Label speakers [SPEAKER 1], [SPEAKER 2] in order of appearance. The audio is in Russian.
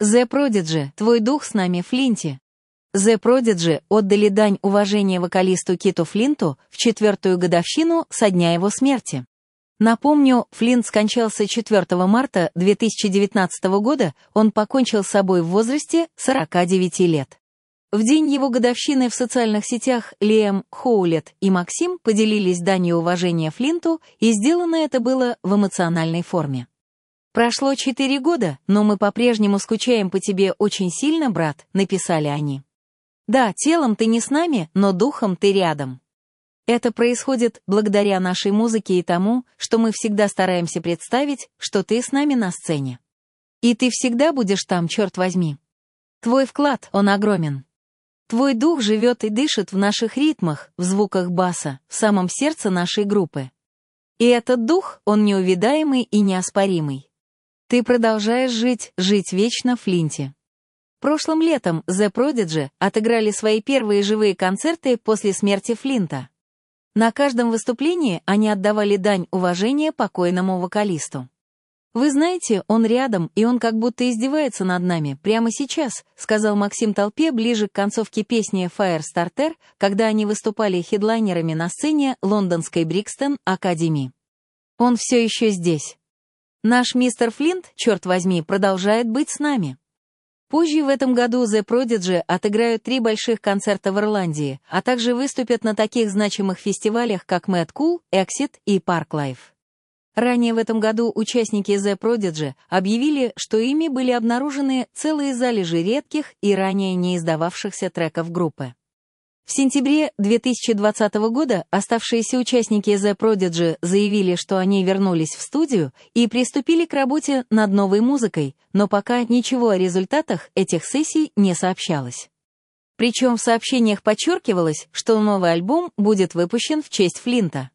[SPEAKER 1] The Prodigy, твой дух с нами, Флинти. The Prodigy отдали дань уважения вокалисту Киту Флинту в четвертую годовщину со дня его смерти. Напомню, Флинт скончался 4 марта 2019 года, он покончил с собой в возрасте 49 лет. В день его годовщины в социальных сетях Лиэм Хоулет и Максим поделились данью уважения Флинту, и сделано это было в эмоциональной форме. «Прошло четыре года, но мы по-прежнему скучаем по тебе очень сильно, брат», — написали они. «Да, телом ты не с нами, но духом ты рядом». Это происходит благодаря нашей музыке и тому, что мы всегда стараемся представить, что ты с нами на сцене. И ты всегда будешь там, черт возьми. Твой вклад, он огромен. Твой дух живет и дышит в наших ритмах, в звуках баса, в самом сердце нашей группы. И этот дух, он неувидаемый и неоспоримый. Ты продолжаешь жить, жить вечно в Флинте. Прошлым летом The Prodigy отыграли свои первые живые концерты после смерти Флинта. На каждом выступлении они отдавали дань уважения покойному вокалисту. «Вы знаете, он рядом, и он как будто издевается над нами, прямо сейчас», сказал Максим толпе ближе к концовке песни «Firestarter», когда они выступали хедлайнерами на сцене лондонской Брикстон Академии. «Он все еще здесь. Наш мистер Флинт, черт возьми, продолжает быть с нами». Позже в этом году The Prodigy отыграют три больших концерта в Ирландии, а также выступят на таких значимых фестивалях, как Mad Cool, Exit и Park Life. Ранее в этом году участники The Prodigy объявили, что ими были обнаружены целые залежи редких и ранее не издававшихся треков группы. В сентябре 2020 года оставшиеся участники The Prodigy заявили, что они вернулись в студию и приступили к работе над новой музыкой, но пока ничего о результатах этих сессий не сообщалось. Причем в сообщениях подчеркивалось, что новый альбом будет выпущен в честь Флинта.